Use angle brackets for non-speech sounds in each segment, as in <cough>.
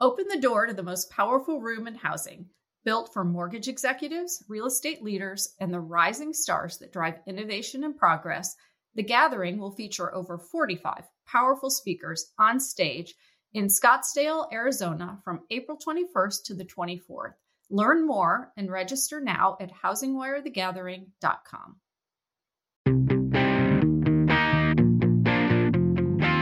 Open the door to the most powerful room in housing, built for mortgage executives, real estate leaders, and the rising stars that drive innovation and progress. The gathering will feature over 45 powerful speakers on stage in Scottsdale, Arizona from April 21st to the 24th. Learn more and register now at housingwirethegathering.com.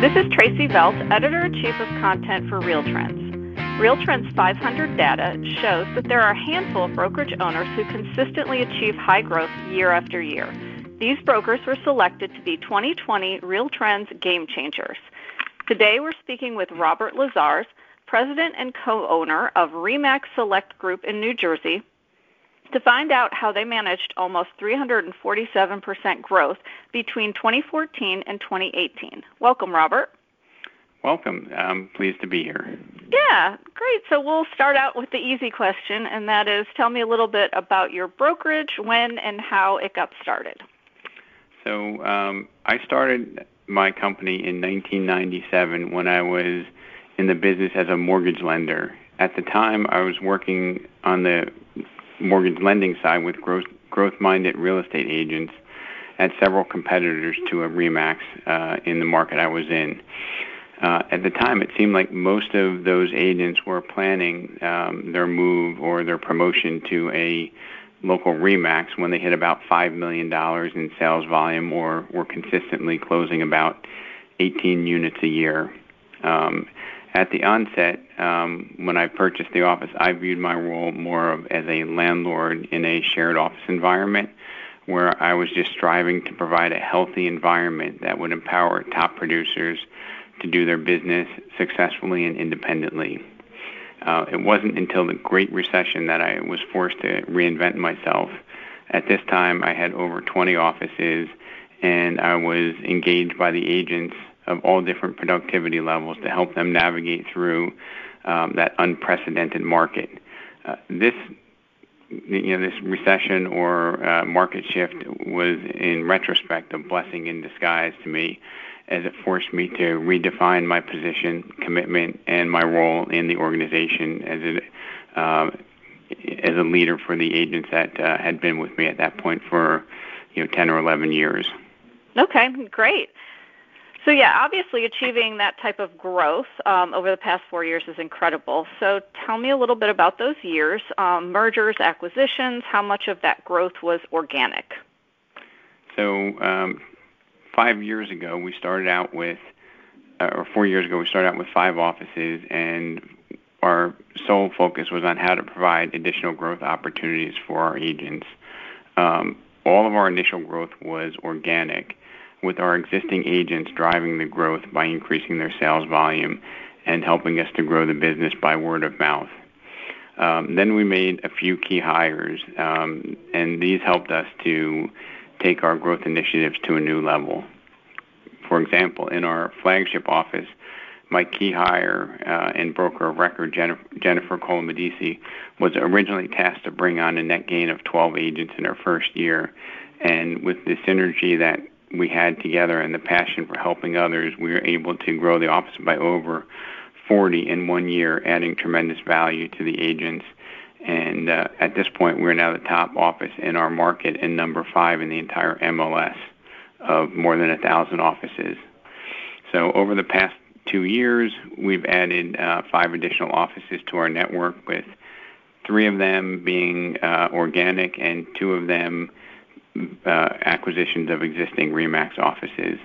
This is Tracy Velt, Editor in Chief of Content for Real Trends. Real Trends 500 data shows that there are a handful of brokerage owners who consistently achieve high growth year after year. These brokers were selected to be 2020 Real Trends Game Changers. Today we're speaking with Robert Lyszczarz, President and co owner of REMAX Select Group in New Jersey, to find out how they managed almost 347% growth between 2014 and 2018. Welcome, Robert. Welcome. I'm pleased to be here. Yeah, great. So we'll start out with the easy question, and that is tell me a little bit about your brokerage, when and how it got started. So um, I started my company in 1997 when I was in the business as a mortgage lender. At the time, I was working on the mortgage lending side with growth growth minded real estate agents at several competitors to a Remax uh, in the market I was in. Uh, at the time, it seemed like most of those agents were planning um, their move or their promotion to a local Remax when they hit about $5 million in sales volume or were consistently closing about 18 units a year. Um, at the onset, um, when I purchased the office, I viewed my role more of as a landlord in a shared office environment where I was just striving to provide a healthy environment that would empower top producers to do their business successfully and independently. Uh, it wasn't until the Great Recession that I was forced to reinvent myself. At this time, I had over 20 offices, and I was engaged by the agents of all different productivity levels to help them navigate through um, that unprecedented market. Uh, this you know, this recession or uh, market shift was, in retrospect, a blessing in disguise to me, as it forced me to redefine my position, commitment, and my role in the organization as a uh, as a leader for the agents that uh, had been with me at that point for you know 10 or 11 years. Okay, great. So yeah, obviously achieving that type of growth um, over the past four years is incredible. So tell me a little bit about those years, um, mergers, acquisitions. How much of that growth was organic? So um, five years ago, we started out with, uh, or four years ago, we started out with five offices, and our sole focus was on how to provide additional growth opportunities for our agents. Um, all of our initial growth was organic with our existing agents driving the growth by increasing their sales volume and helping us to grow the business by word of mouth. Um, then we made a few key hires, um, and these helped us to take our growth initiatives to a new level. For example, in our flagship office, my key hire uh, and broker of record, Jennifer, Jennifer Colomedisi, was originally tasked to bring on a net gain of 12 agents in her first year. And with the synergy that we had together and the passion for helping others, we were able to grow the office by over 40 in one year, adding tremendous value to the agents. And uh, at this point, we're now the top office in our market and number five in the entire MLS of more than a thousand offices. So over the past two years, we've added uh, five additional offices to our network, with three of them being uh, organic and two of them uh, acquisitions of existing REMAX offices.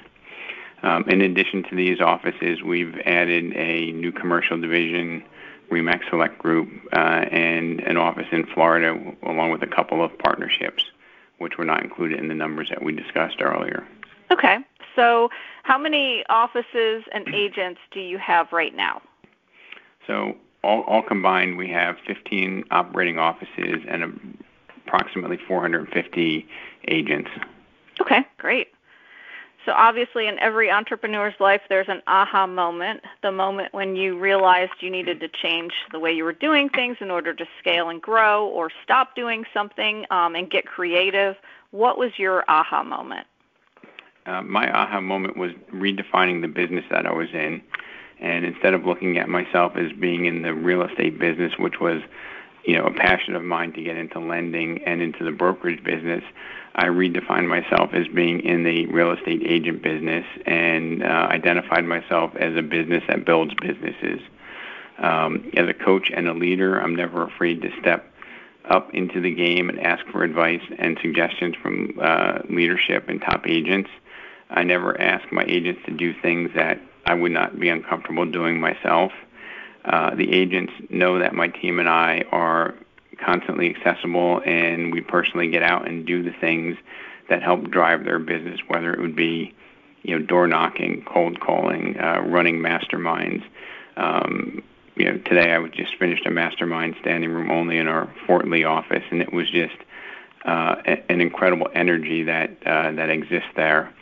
Um, in addition to these offices, we've added a new commercial division, REMAX Select Group, uh, and an office in Florida, along with a couple of partnerships, which were not included in the numbers that we discussed earlier. Okay. So, how many offices and agents do you have right now? So, all, all combined, we have 15 operating offices and approximately 450 agents. Okay, great. So obviously, in every entrepreneur's life, there's an aha moment, the moment when you realized you needed to change the way you were doing things in order to scale and grow, or stop doing something um, and get creative. What was your aha moment? Uh, my aha moment was redefining the business that I was in. And instead of looking at myself as being in the real estate business, which was, you know, a passion of mine to get into lending and into the brokerage business, I redefined myself as being in the real estate agent business and uh, identified myself as a business that builds businesses. Um, as a coach and a leader, I'm never afraid to step up into the game and ask for advice and suggestions from uh, leadership and top agents. I never ask my agents to do things that I would not be uncomfortable doing myself. Uh, the agents know that my team and I are constantly accessible, and we personally get out and do the things that help drive their business, whether it would be, you know, door knocking, cold calling, uh, running masterminds. Um, you know, today I just finished a mastermind standing room only in our Fort Lee office, and it was just uh, an incredible energy that uh, that exists there.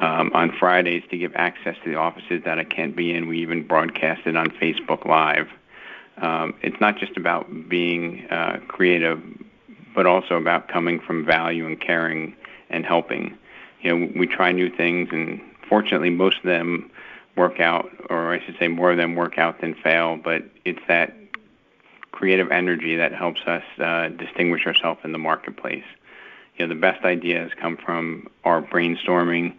Um, on Fridays, to give access to the offices that I can't be in, we even broadcast it on Facebook Live. Um, it's not just about being uh, creative, but also about coming from value and caring and helping. You know, we try new things, and fortunately, most of them work out, or I should say, more of them work out than fail. But it's that creative energy that helps us uh, distinguish ourselves in the marketplace. You know, the best ideas come from our brainstorming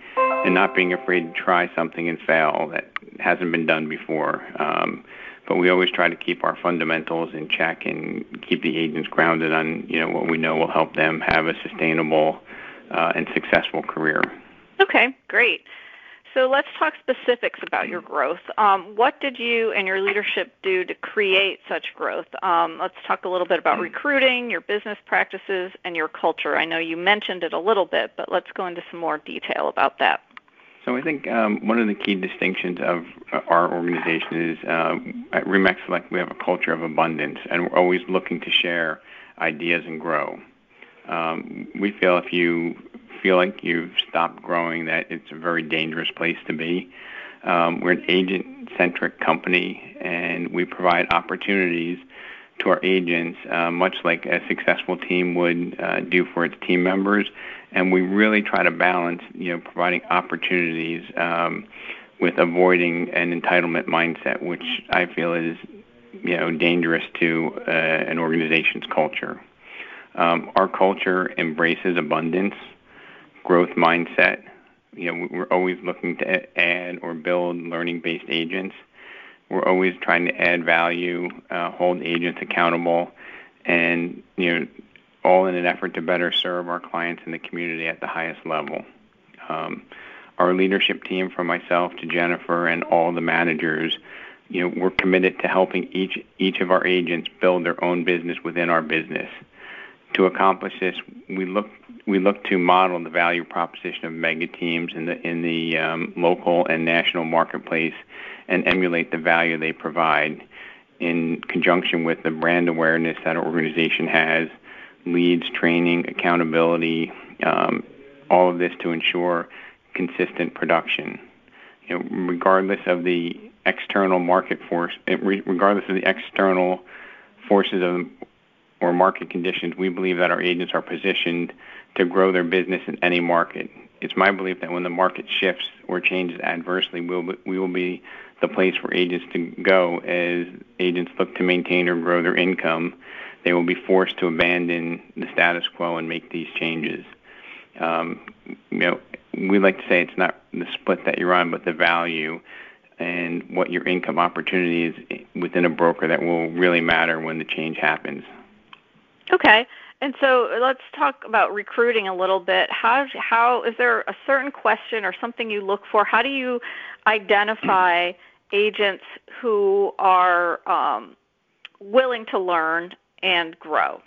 and not being afraid to try something and fail that hasn't been done before. Um, but we always try to keep our fundamentals in check and keep the agents grounded on you know what we know will help them have a sustainable uh, and successful career. Okay, great. So let's talk specifics about your growth. Um, what did you and your leadership do to create such growth? Um, let's talk a little bit about recruiting, your business practices, and your culture. I know you mentioned it a little bit, but let's go into some more detail about that. So I think um, one of the key distinctions of uh, our organization is uh, at Remax Select we have a culture of abundance, and we're always looking to share ideas and grow. Um, we feel if you feel like you've stopped growing, that it's a very dangerous place to be. Um, we're an agent-centric company, and we provide opportunities to our agents, uh, much like a successful team would uh, do for its team members and we really try to balance, you know, providing opportunities um, with avoiding an entitlement mindset, which I feel is, you know, dangerous to uh, an organization's culture. Um, our culture embraces abundance, growth mindset. You know, we're always looking to add or build learning-based agents. We're always trying to add value, uh, hold agents accountable, and you know, all in an effort to better serve our clients and the community at the highest level. Um, our leadership team, from myself to Jennifer and all the managers, you know, we're committed to helping each each of our agents build their own business within our business. To accomplish this, we look we look to model the value proposition of mega teams in the in the um, local and national marketplace, and emulate the value they provide. In conjunction with the brand awareness that our organization has, leads, training, accountability, um, all of this to ensure consistent production. You know, regardless of the external market force, eh, regardless of the external forces of or market conditions, we believe that our agents are positioned to grow their business in any market. It's my belief that when the market shifts or changes adversely, we'll, we will be the place for agents to go as agents look to maintain or grow their income they will be forced to abandon the status quo and make these changes. Um, you know, we like to say it's not the split that you're on, but the value and what your income opportunity is within a broker that will really matter when the change happens. Okay. And so let's talk about recruiting a little bit. How how is there a certain question or something you look for? How do you identify agents who are um, willing to learn and grow?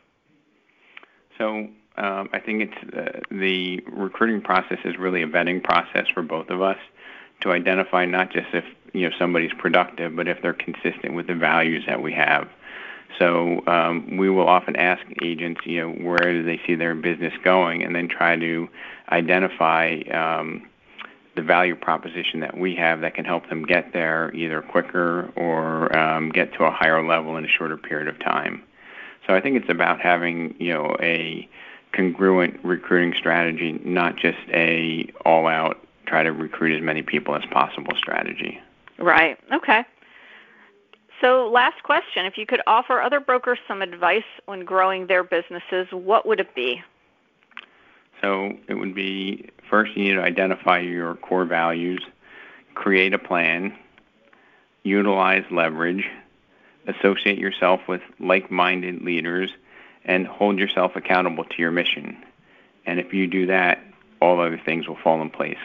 So um, I think it's uh, the recruiting process is really a vetting process for both of us to identify not just if you know somebody's productive, but if they're consistent with the values that we have. So um, we will often ask agents, you know, where do they see their business going, and then try to identify um, the value proposition that we have that can help them get there either quicker or um, get to a higher level in a shorter period of time. So I think it's about having you know a congruent recruiting strategy, not just a all-out try to recruit as many people as possible strategy. Right. Okay. So, last question. If you could offer other brokers some advice when growing their businesses, what would it be? So, it would be first you need to identify your core values, create a plan, utilize leverage, associate yourself with like minded leaders, and hold yourself accountable to your mission. And if you do that, all other things will fall in place.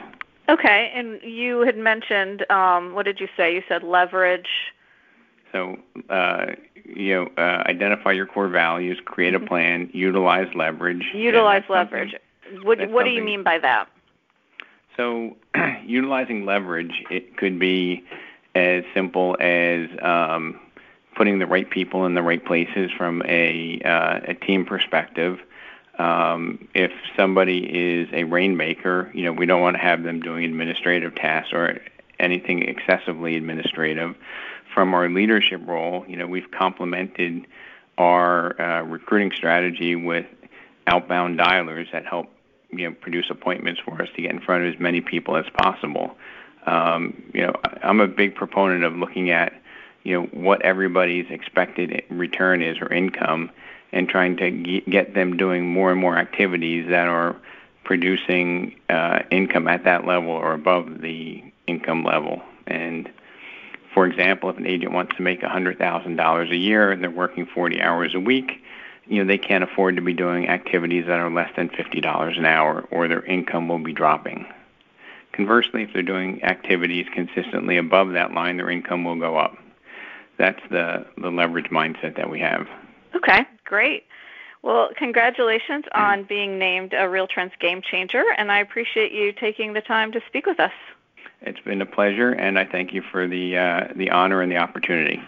Okay, and you had mentioned, um, what did you say? You said leverage. So, uh, you know, uh, identify your core values, create a mm-hmm. plan, utilize leverage. Utilize leverage. What, what do you mean by that? So, <clears throat> utilizing leverage, it could be as simple as um, putting the right people in the right places from a, uh, a team perspective. Um, if somebody is a rainmaker, you know, we don't want to have them doing administrative tasks or anything excessively administrative. From our leadership role, you know, we've complemented our uh, recruiting strategy with outbound dialers that help, you know, produce appointments for us to get in front of as many people as possible. Um, you know, I'm a big proponent of looking at, you know, what everybody's expected return is or income and trying to get them doing more and more activities that are producing uh, income at that level or above the income level. And for example, if an agent wants to make $100,000 a year and they're working 40 hours a week, you know, they can't afford to be doing activities that are less than $50 an hour or their income will be dropping. Conversely, if they're doing activities consistently above that line, their income will go up. That's the, the leverage mindset that we have. Okay, great. Well, congratulations on being named a Real Trends Game Changer, and I appreciate you taking the time to speak with us. It's been a pleasure, and I thank you for the uh, the honor and the opportunity.